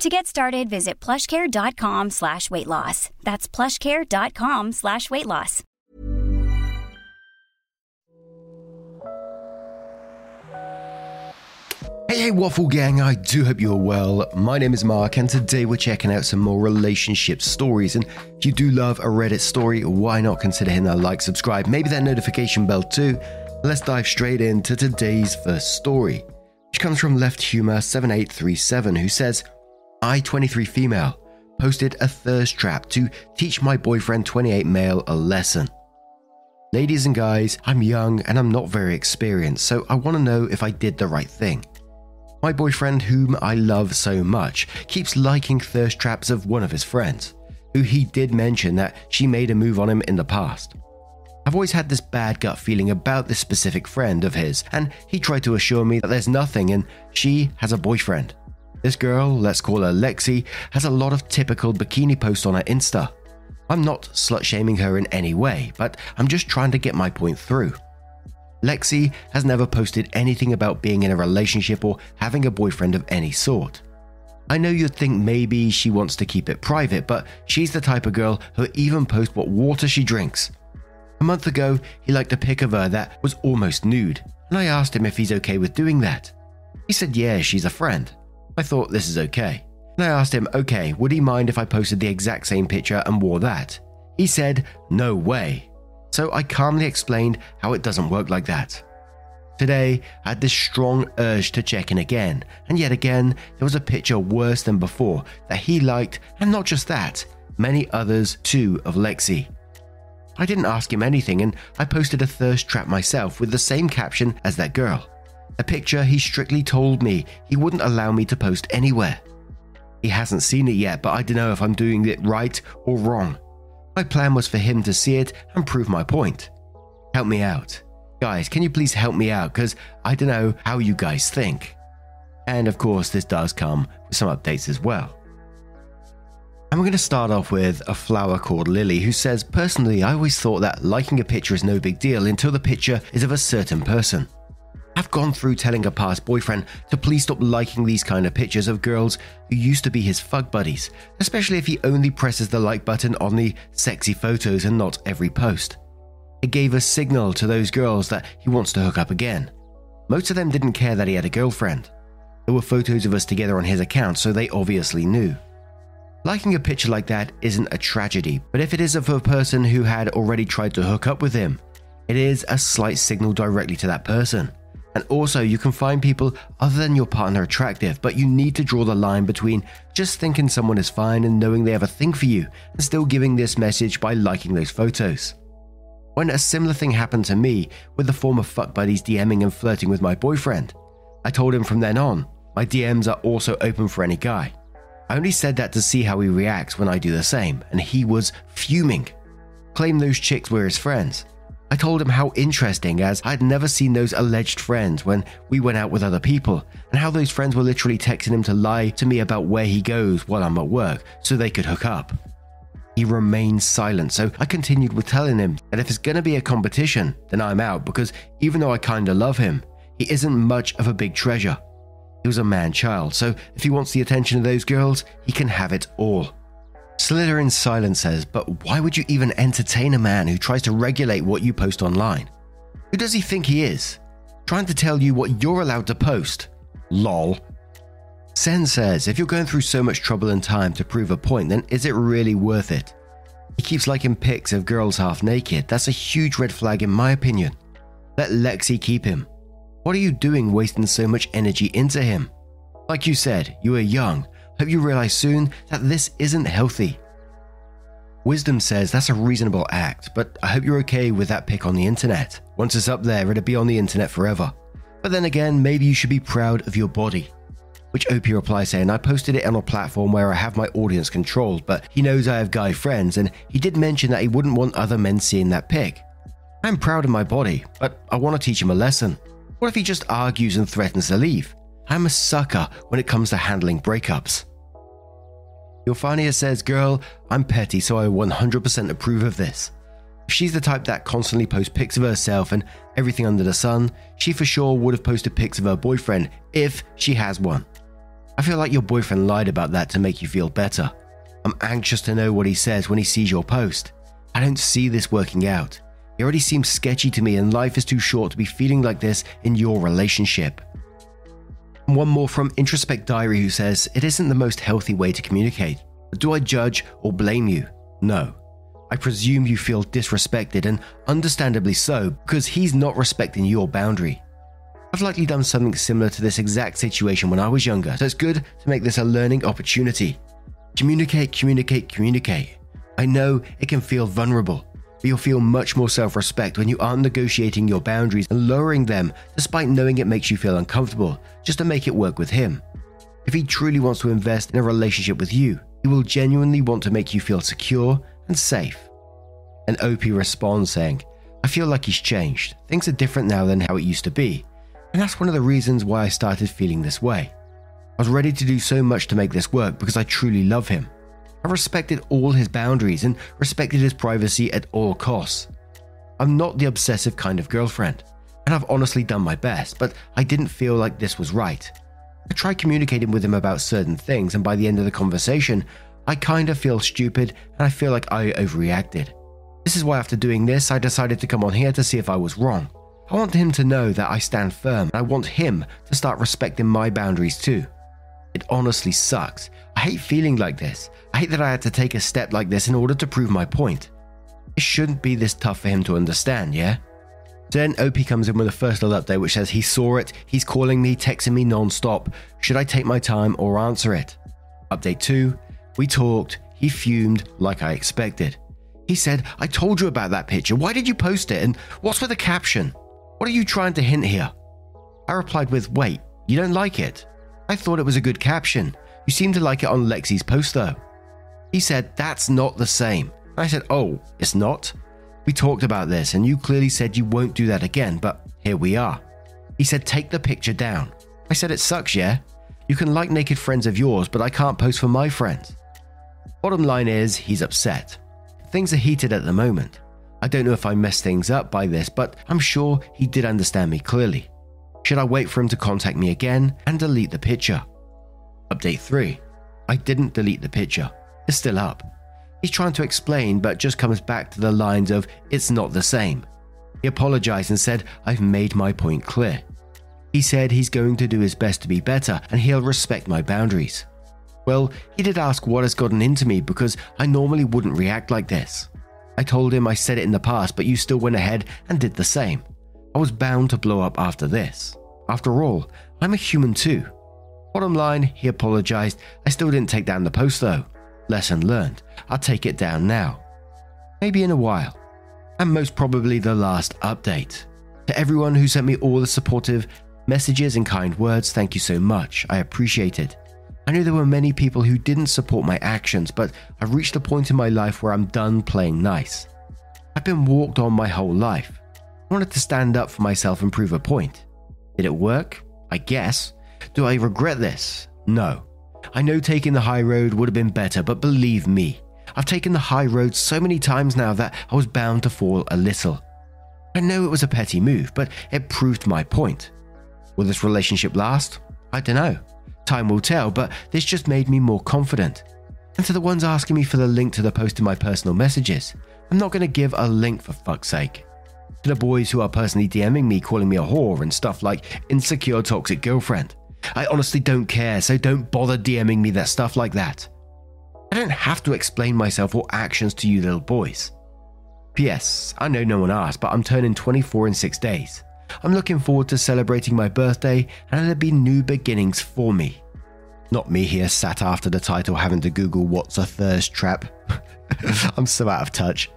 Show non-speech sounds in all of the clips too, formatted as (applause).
To get started, visit plushcare.com slash weight loss. That's plushcare.com slash weight loss. Hey, hey, Waffle Gang, I do hope you're well. My name is Mark, and today we're checking out some more relationship stories. And if you do love a Reddit story, why not consider hitting that like, subscribe, maybe that notification bell too? Let's dive straight into today's first story, which comes from Left Humor 7837, who says, I, 23 female, posted a thirst trap to teach my boyfriend, 28 male, a lesson. Ladies and guys, I'm young and I'm not very experienced, so I want to know if I did the right thing. My boyfriend, whom I love so much, keeps liking thirst traps of one of his friends, who he did mention that she made a move on him in the past. I've always had this bad gut feeling about this specific friend of his, and he tried to assure me that there's nothing and she has a boyfriend. This girl, let's call her Lexi, has a lot of typical bikini posts on her Insta. I'm not slut shaming her in any way, but I'm just trying to get my point through. Lexi has never posted anything about being in a relationship or having a boyfriend of any sort. I know you'd think maybe she wants to keep it private, but she's the type of girl who even posts what water she drinks. A month ago, he liked a pic of her that was almost nude, and I asked him if he's okay with doing that. He said, yeah, she's a friend. I thought this is okay. And I asked him, okay, would he mind if I posted the exact same picture and wore that? He said, no way. So I calmly explained how it doesn't work like that. Today, I had this strong urge to check in again, and yet again, there was a picture worse than before that he liked, and not just that, many others too of Lexi. I didn't ask him anything, and I posted a thirst trap myself with the same caption as that girl. A picture he strictly told me he wouldn't allow me to post anywhere. He hasn't seen it yet, but I don't know if I'm doing it right or wrong. My plan was for him to see it and prove my point. Help me out. Guys, can you please help me out? Because I don't know how you guys think. And of course, this does come with some updates as well. And we're going to start off with a flower called Lily, who says, Personally, I always thought that liking a picture is no big deal until the picture is of a certain person. I've gone through telling a past boyfriend to please stop liking these kind of pictures of girls who used to be his fuck buddies, especially if he only presses the like button on the sexy photos and not every post. It gave a signal to those girls that he wants to hook up again. Most of them didn't care that he had a girlfriend. There were photos of us together on his account, so they obviously knew. Liking a picture like that isn't a tragedy, but if it is of a person who had already tried to hook up with him, it is a slight signal directly to that person. And also, you can find people other than your partner attractive, but you need to draw the line between just thinking someone is fine and knowing they have a thing for you, and still giving this message by liking those photos. When a similar thing happened to me with the former fuck buddies DMing and flirting with my boyfriend, I told him from then on, my DMs are also open for any guy. I only said that to see how he reacts when I do the same, and he was fuming. Claimed those chicks were his friends. I told him how interesting, as I'd never seen those alleged friends when we went out with other people, and how those friends were literally texting him to lie to me about where he goes while I'm at work so they could hook up. He remained silent, so I continued with telling him that if it's gonna be a competition, then I'm out because even though I kinda love him, he isn't much of a big treasure. He was a man child, so if he wants the attention of those girls, he can have it all. Slither in silence says, But why would you even entertain a man who tries to regulate what you post online? Who does he think he is? Trying to tell you what you're allowed to post? Lol. Sen says, If you're going through so much trouble and time to prove a point, then is it really worth it? He keeps liking pics of girls half naked. That's a huge red flag, in my opinion. Let Lexi keep him. What are you doing wasting so much energy into him? Like you said, you are young, Hope you realize soon that this isn't healthy. Wisdom says that's a reasonable act, but I hope you're okay with that pic on the internet. Once it's up there, it'll be on the internet forever. But then again, maybe you should be proud of your body. Which OP replies saying, I posted it on a platform where I have my audience controlled, but he knows I have guy friends, and he did mention that he wouldn't want other men seeing that pic. I'm proud of my body, but I want to teach him a lesson. What if he just argues and threatens to leave? I'm a sucker when it comes to handling breakups. Yofania says, Girl, I'm petty, so I 100% approve of this. If she's the type that constantly posts pics of herself and everything under the sun, she for sure would have posted pics of her boyfriend if she has one. I feel like your boyfriend lied about that to make you feel better. I'm anxious to know what he says when he sees your post. I don't see this working out. He already seems sketchy to me, and life is too short to be feeling like this in your relationship. One more from Introspect Diary who says, It isn't the most healthy way to communicate. Do I judge or blame you? No. I presume you feel disrespected, and understandably so, because he's not respecting your boundary. I've likely done something similar to this exact situation when I was younger, so it's good to make this a learning opportunity. Communicate, communicate, communicate. I know it can feel vulnerable, but you'll feel much more self respect when you aren't negotiating your boundaries and lowering them despite knowing it makes you feel uncomfortable, just to make it work with him. If he truly wants to invest in a relationship with you, he will genuinely want to make you feel secure and safe. And OP responds saying, I feel like he's changed. Things are different now than how it used to be. And that's one of the reasons why I started feeling this way. I was ready to do so much to make this work because I truly love him. I respected all his boundaries and respected his privacy at all costs. I'm not the obsessive kind of girlfriend, and I've honestly done my best, but I didn't feel like this was right. I tried communicating with him about certain things, and by the end of the conversation, I kinda feel stupid and I feel like I overreacted. This is why, after doing this, I decided to come on here to see if I was wrong. I want him to know that I stand firm, and I want him to start respecting my boundaries too. It honestly sucks. I hate feeling like this. I hate that I had to take a step like this in order to prove my point. It shouldn't be this tough for him to understand, yeah? Then OP comes in with a first little update which says he saw it, he's calling me, texting me non stop. Should I take my time or answer it? Update 2 We talked, he fumed like I expected. He said, I told you about that picture. Why did you post it? And what's with the caption? What are you trying to hint here? I replied with, Wait, you don't like it? I thought it was a good caption. You seem to like it on Lexi's post though. He said, That's not the same. I said, Oh, it's not? We talked about this and you clearly said you won't do that again, but here we are. He said, Take the picture down. I said, It sucks, yeah? You can like naked friends of yours, but I can't post for my friends. Bottom line is, he's upset. Things are heated at the moment. I don't know if I messed things up by this, but I'm sure he did understand me clearly. Should I wait for him to contact me again and delete the picture? Update 3. I didn't delete the picture. It's still up. He's trying to explain, but just comes back to the lines of, it's not the same. He apologized and said, I've made my point clear. He said he's going to do his best to be better and he'll respect my boundaries. Well, he did ask what has gotten into me because I normally wouldn't react like this. I told him I said it in the past, but you still went ahead and did the same. I was bound to blow up after this. After all, I'm a human too. Bottom line, he apologized. I still didn't take down the post though. Lesson learned. I'll take it down now. Maybe in a while. And most probably the last update. To everyone who sent me all the supportive messages and kind words, thank you so much. I appreciate it. I knew there were many people who didn't support my actions, but I've reached a point in my life where I'm done playing nice. I've been walked on my whole life. I wanted to stand up for myself and prove a point. Did it work? I guess. Do I regret this? No. I know taking the high road would have been better, but believe me, I've taken the high road so many times now that I was bound to fall a little. I know it was a petty move, but it proved my point. Will this relationship last? I don't know. Time will tell, but this just made me more confident. And to the ones asking me for the link to the post in my personal messages, I'm not going to give a link for fuck's sake to the boys who are personally DMing me calling me a whore and stuff like insecure toxic girlfriend. I honestly don't care, so don't bother DMing me that stuff like that. I don't have to explain myself or actions to you little boys. P.S. I know no one asked, but I'm turning 24 in six days. I'm looking forward to celebrating my birthday and there'll be new beginnings for me. Not me here sat after the title having to Google what's a thirst trap. (laughs) I'm so out of touch.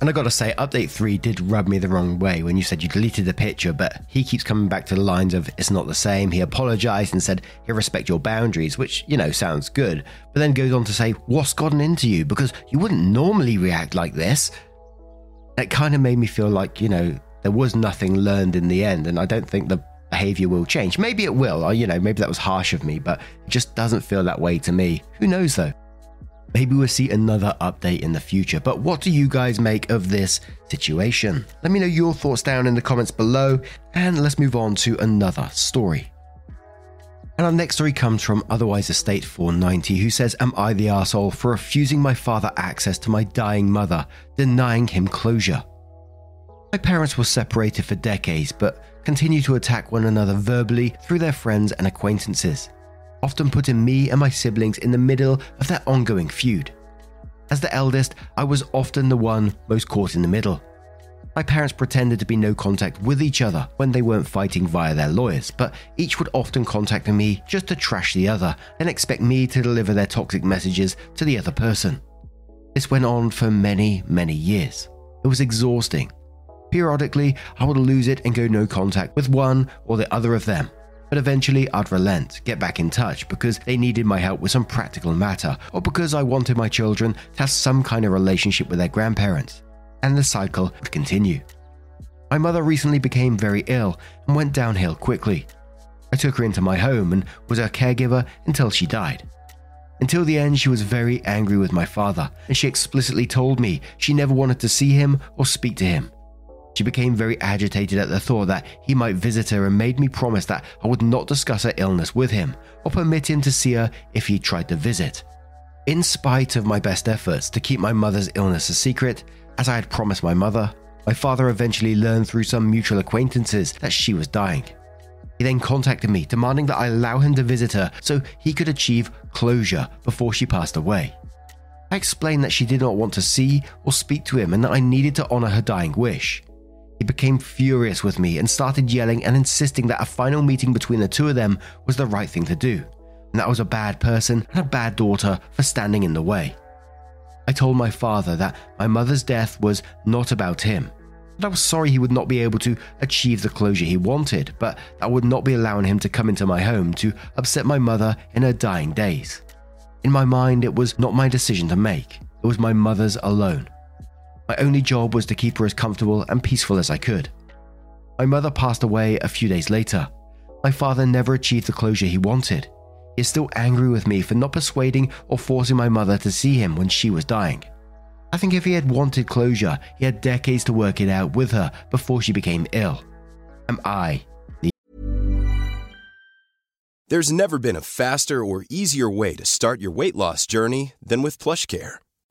And I gotta say, update 3 did rub me the wrong way when you said you deleted the picture, but he keeps coming back to the lines of it's not the same. He apologized and said he'll respect your boundaries, which, you know, sounds good, but then goes on to say, What's gotten into you? Because you wouldn't normally react like this. That kind of made me feel like, you know, there was nothing learned in the end, and I don't think the behavior will change. Maybe it will, or, you know, maybe that was harsh of me, but it just doesn't feel that way to me. Who knows though? Maybe we'll see another update in the future, but what do you guys make of this situation? Let me know your thoughts down in the comments below, and let's move on to another story. And our next story comes from Otherwise Estate 490, who says, Am I the asshole for refusing my father access to my dying mother, denying him closure? My parents were separated for decades, but continue to attack one another verbally through their friends and acquaintances often putting me and my siblings in the middle of their ongoing feud. As the eldest, I was often the one most caught in the middle. My parents pretended to be no contact with each other when they weren't fighting via their lawyers, but each would often contact me just to trash the other and expect me to deliver their toxic messages to the other person. This went on for many, many years. It was exhausting. Periodically, I would lose it and go no contact with one or the other of them, but eventually I'd relent, get back in touch because they needed my help with some practical matter, or because I wanted my children to have some kind of relationship with their grandparents. And the cycle would continue. My mother recently became very ill and went downhill quickly. I took her into my home and was her caregiver until she died. Until the end, she was very angry with my father, and she explicitly told me she never wanted to see him or speak to him. She became very agitated at the thought that he might visit her and made me promise that I would not discuss her illness with him or permit him to see her if he tried to visit. In spite of my best efforts to keep my mother's illness a secret, as I had promised my mother, my father eventually learned through some mutual acquaintances that she was dying. He then contacted me, demanding that I allow him to visit her so he could achieve closure before she passed away. I explained that she did not want to see or speak to him and that I needed to honor her dying wish. He became furious with me and started yelling and insisting that a final meeting between the two of them was the right thing to do, and that I was a bad person and a bad daughter for standing in the way. I told my father that my mother's death was not about him, that I was sorry he would not be able to achieve the closure he wanted, but I would not be allowing him to come into my home to upset my mother in her dying days. In my mind, it was not my decision to make, it was my mother's alone. My only job was to keep her as comfortable and peaceful as I could. My mother passed away a few days later. My father never achieved the closure he wanted. He is still angry with me for not persuading or forcing my mother to see him when she was dying. I think if he had wanted closure, he had decades to work it out with her before she became ill. Am I the. There's never been a faster or easier way to start your weight loss journey than with PlushCare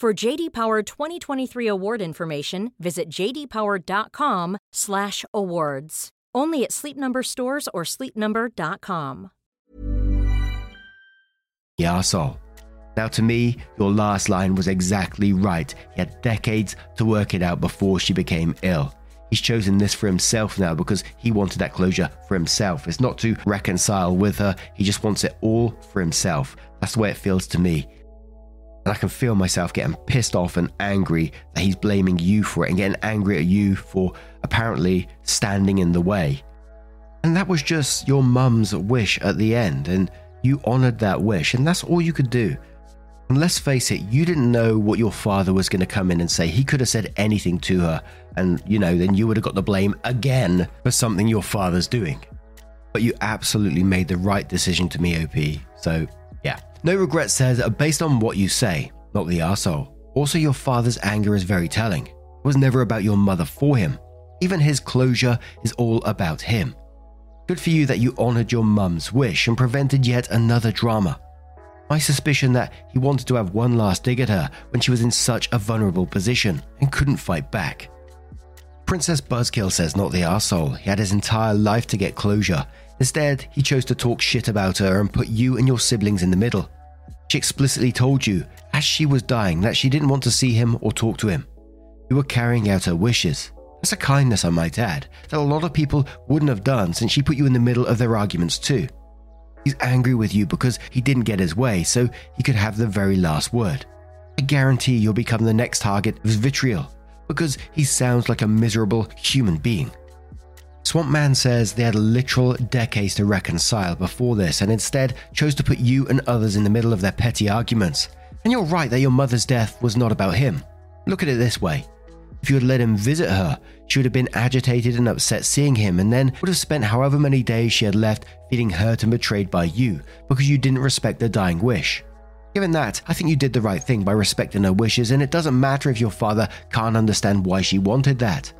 For JD Power 2023 award information, visit jdpower.com/awards. Only at Sleep Number stores or sleepnumber.com. Yeah. Now, to me, your last line was exactly right. He had decades to work it out before she became ill. He's chosen this for himself now because he wanted that closure for himself. It's not to reconcile with her, he just wants it all for himself. That's the way it feels to me. And I can feel myself getting pissed off and angry that he's blaming you for it and getting angry at you for apparently standing in the way. And that was just your mum's wish at the end, and you honored that wish, and that's all you could do. And let's face it, you didn't know what your father was going to come in and say. He could have said anything to her, and you know, then you would have got the blame again for something your father's doing. But you absolutely made the right decision to me, OP. So. No Regret says, based on what you say, not the arsehole. Also, your father's anger is very telling. It was never about your mother for him. Even his closure is all about him. Good for you that you honoured your mum's wish and prevented yet another drama. My suspicion that he wanted to have one last dig at her when she was in such a vulnerable position and couldn't fight back. Princess Buzzkill says not the arsehole. He had his entire life to get closure. Instead, he chose to talk shit about her and put you and your siblings in the middle. She explicitly told you, as she was dying, that she didn't want to see him or talk to him. You were carrying out her wishes. That's a kindness, I might add, that a lot of people wouldn't have done since she put you in the middle of their arguments too. He's angry with you because he didn't get his way, so he could have the very last word. I guarantee you'll become the next target of his vitriol because he sounds like a miserable human being. Swamp Man says they had literal decades to reconcile before this and instead chose to put you and others in the middle of their petty arguments. And you're right that your mother's death was not about him. Look at it this way if you had let him visit her, she would have been agitated and upset seeing him, and then would have spent however many days she had left feeling hurt and betrayed by you because you didn't respect her dying wish. Given that, I think you did the right thing by respecting her wishes, and it doesn't matter if your father can't understand why she wanted that.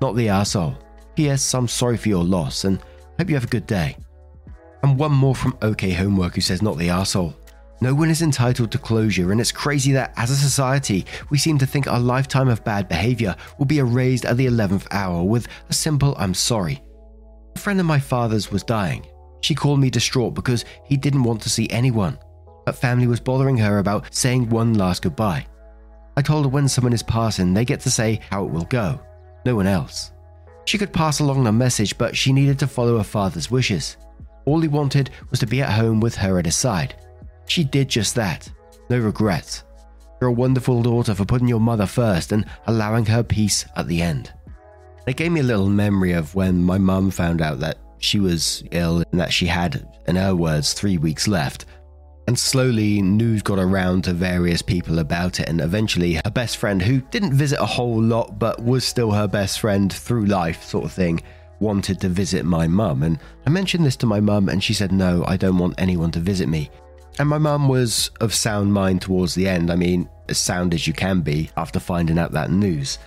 Not the asshole. P.S. I'm sorry for your loss, and hope you have a good day. And one more from OK Homework who says, Not the asshole. No one is entitled to closure, and it's crazy that as a society, we seem to think our lifetime of bad behavior will be erased at the 11th hour with a simple I'm sorry. A friend of my father's was dying. She called me distraught because he didn't want to see anyone. Her family was bothering her about saying one last goodbye. I told her when someone is passing, they get to say how it will go, no one else. She could pass along the message, but she needed to follow her father's wishes. All he wanted was to be at home with her at his side. She did just that. No regrets. You're a wonderful daughter for putting your mother first and allowing her peace at the end. It gave me a little memory of when my mum found out that she was ill and that she had, in her words, three weeks left. And slowly, news got around to various people about it, and eventually, her best friend, who didn't visit a whole lot but was still her best friend through life, sort of thing, wanted to visit my mum. And I mentioned this to my mum, and she said, No, I don't want anyone to visit me. And my mum was of sound mind towards the end. I mean, as sound as you can be after finding out that news.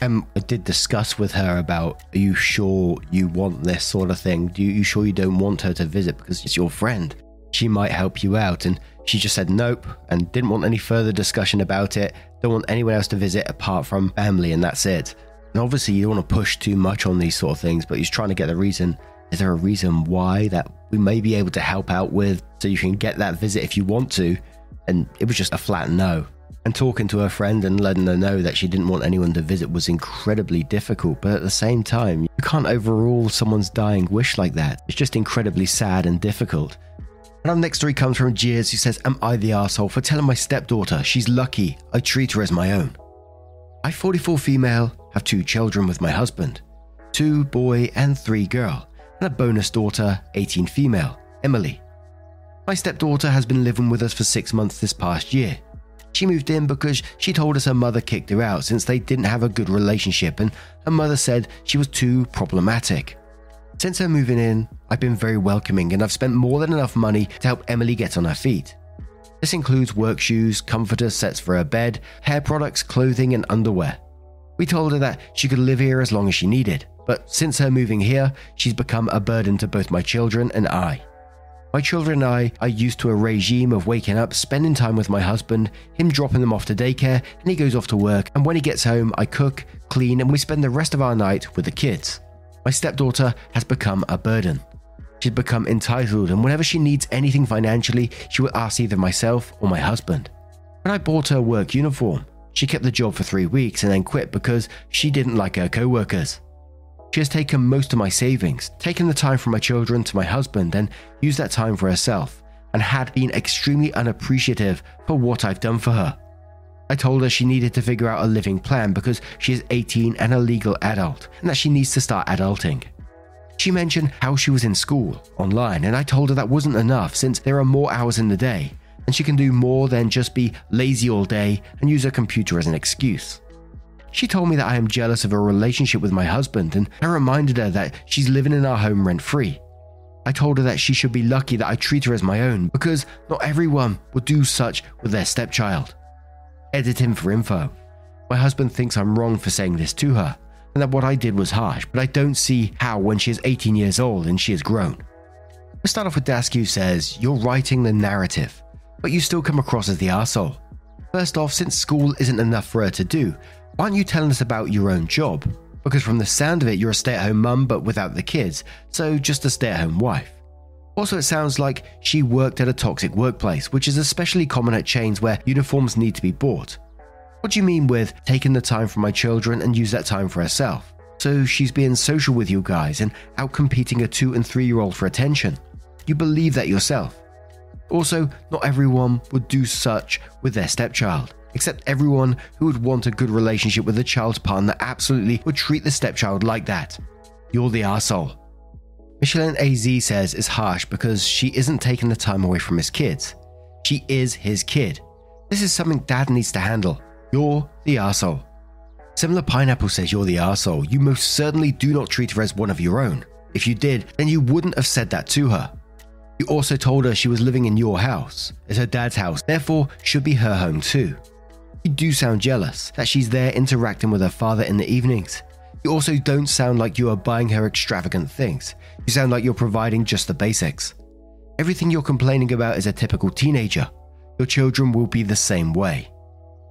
And I did discuss with her about, are you sure you want this sort of thing? Do you, you sure you don't want her to visit because it's your friend? She might help you out. And she just said nope and didn't want any further discussion about it. Don't want anyone else to visit apart from family, and that's it. And obviously, you don't want to push too much on these sort of things, but he's trying to get the reason is there a reason why that we may be able to help out with so you can get that visit if you want to? And it was just a flat no. And talking to her friend and letting her know that she didn't want anyone to visit was incredibly difficult, but at the same time, you can't overrule someone's dying wish like that. It's just incredibly sad and difficult. And our next story comes from Jeers, who says, Am I the asshole for telling my stepdaughter she's lucky I treat her as my own? I, 44 female, have two children with my husband two boy and three girl and a bonus daughter, 18 female, Emily. My stepdaughter has been living with us for six months this past year. She moved in because she told us her mother kicked her out since they didn't have a good relationship, and her mother said she was too problematic. Since her moving in, I've been very welcoming and I've spent more than enough money to help Emily get on her feet. This includes work shoes, comforter sets for her bed, hair products, clothing, and underwear. We told her that she could live here as long as she needed, but since her moving here, she's become a burden to both my children and I. My children and I are used to a regime of waking up, spending time with my husband, him dropping them off to daycare, and he goes off to work. And when he gets home, I cook, clean, and we spend the rest of our night with the kids. My stepdaughter has become a burden. She's become entitled, and whenever she needs anything financially, she will ask either myself or my husband. When I bought her work uniform, she kept the job for three weeks and then quit because she didn't like her co workers. She has taken most of my savings, taken the time from my children to my husband, and used that time for herself, and had been extremely unappreciative for what I've done for her. I told her she needed to figure out a living plan because she is 18 and a legal adult, and that she needs to start adulting. She mentioned how she was in school, online, and I told her that wasn't enough since there are more hours in the day, and she can do more than just be lazy all day and use her computer as an excuse. She told me that I am jealous of her relationship with my husband, and I reminded her that she's living in our home rent free. I told her that she should be lucky that I treat her as my own because not everyone would do such with their stepchild. Editing for info. My husband thinks I'm wrong for saying this to her and that what I did was harsh, but I don't see how when she is 18 years old and she has grown. We start off with Dasky who says, You're writing the narrative, but you still come across as the arsehole. First off, since school isn't enough for her to do, aren't you telling us about your own job? Because from the sound of it, you're a stay at home mum but without the kids, so just a stay at home wife. Also, it sounds like she worked at a toxic workplace, which is especially common at chains where uniforms need to be bought. What do you mean with taking the time from my children and use that time for herself? So she's being social with you guys and out competing a two and three year old for attention. You believe that yourself. Also, not everyone would do such with their stepchild, except everyone who would want a good relationship with a child's partner absolutely would treat the stepchild like that. You're the asshole. Michelin AZ says is harsh because she isn't taking the time away from his kids. She is his kid. This is something dad needs to handle. You're the asshole. Similar Pineapple says you're the asshole. You most certainly do not treat her as one of your own. If you did, then you wouldn't have said that to her. You also told her she was living in your house, it's her dad's house, therefore should be her home too. You do sound jealous that she's there interacting with her father in the evenings. You also don't sound like you are buying her extravagant things. You sound like you're providing just the basics. Everything you're complaining about is a typical teenager. Your children will be the same way.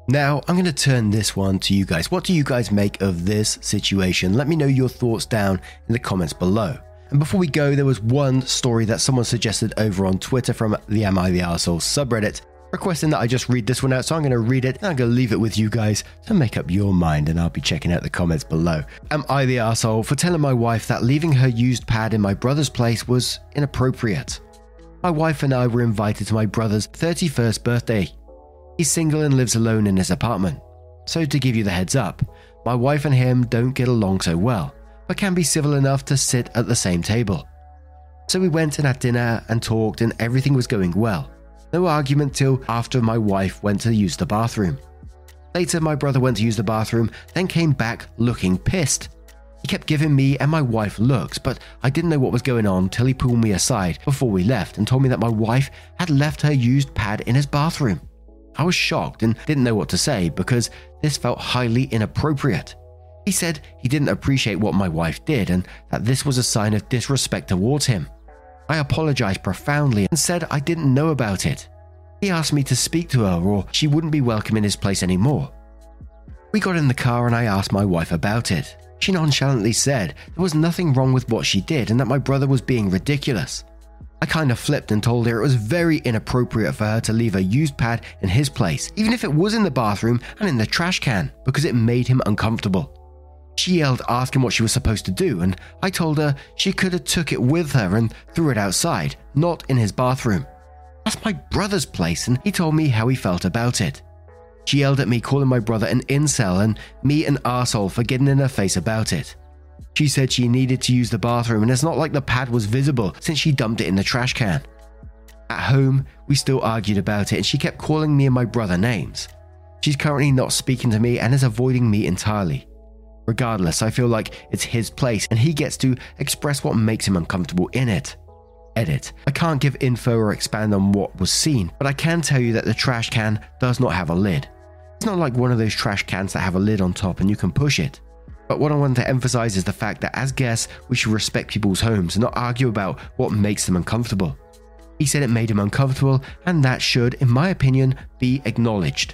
Now, I'm going to turn this one to you guys. What do you guys make of this situation? Let me know your thoughts down in the comments below. And before we go, there was one story that someone suggested over on Twitter from the Am I the Arsehole subreddit, requesting that I just read this one out. So I'm going to read it and I'm going to leave it with you guys to make up your mind. And I'll be checking out the comments below. Am I the asshole for telling my wife that leaving her used pad in my brother's place was inappropriate? My wife and I were invited to my brother's 31st birthday He's single and lives alone in his apartment. So, to give you the heads up, my wife and him don't get along so well, but can be civil enough to sit at the same table. So, we went and had dinner and talked, and everything was going well. No argument till after my wife went to use the bathroom. Later, my brother went to use the bathroom, then came back looking pissed. He kept giving me and my wife looks, but I didn't know what was going on till he pulled me aside before we left and told me that my wife had left her used pad in his bathroom. I was shocked and didn't know what to say because this felt highly inappropriate. He said he didn't appreciate what my wife did and that this was a sign of disrespect towards him. I apologized profoundly and said I didn't know about it. He asked me to speak to her or she wouldn't be welcome in his place anymore. We got in the car and I asked my wife about it. She nonchalantly said there was nothing wrong with what she did and that my brother was being ridiculous. I kind of flipped and told her it was very inappropriate for her to leave a used pad in his place, even if it was in the bathroom and in the trash can, because it made him uncomfortable. She yelled asking what she was supposed to do, and I told her she could have took it with her and threw it outside, not in his bathroom. That's my brother's place, and he told me how he felt about it. She yelled at me calling my brother an incel and me an asshole for getting in her face about it. She said she needed to use the bathroom, and it's not like the pad was visible since she dumped it in the trash can. At home, we still argued about it, and she kept calling me and my brother names. She's currently not speaking to me and is avoiding me entirely. Regardless, I feel like it's his place and he gets to express what makes him uncomfortable in it. Edit. I can't give info or expand on what was seen, but I can tell you that the trash can does not have a lid. It's not like one of those trash cans that have a lid on top and you can push it. But what I want to emphasize is the fact that as guests, we should respect people's homes and not argue about what makes them uncomfortable. He said it made him uncomfortable, and that should, in my opinion, be acknowledged.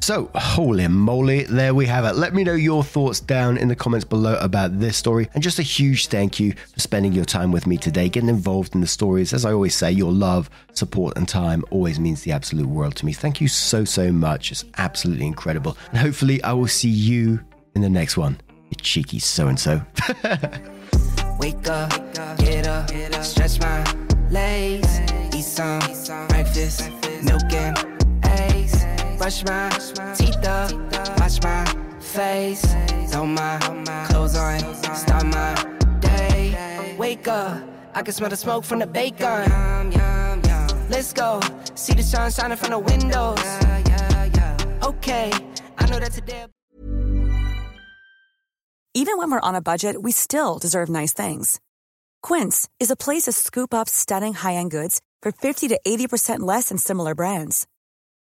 So, holy moly, there we have it. Let me know your thoughts down in the comments below about this story. And just a huge thank you for spending your time with me today, getting involved in the stories. As I always say, your love, support, and time always means the absolute world to me. Thank you so, so much. It's absolutely incredible. And hopefully, I will see you in the next one. You cheeky so and so. Wake up, get up, stretch my legs, eat some breakfast, milk and brush my teeth up, wash my face, throw my clothes on, start my day. Wake up, I can smell the smoke from the bacon. Let's go, see the sun shining from the windows. Okay, I know that today. Even when we're on a budget, we still deserve nice things. Quince is a place to scoop up stunning high-end goods for 50 to 80% less than similar brands.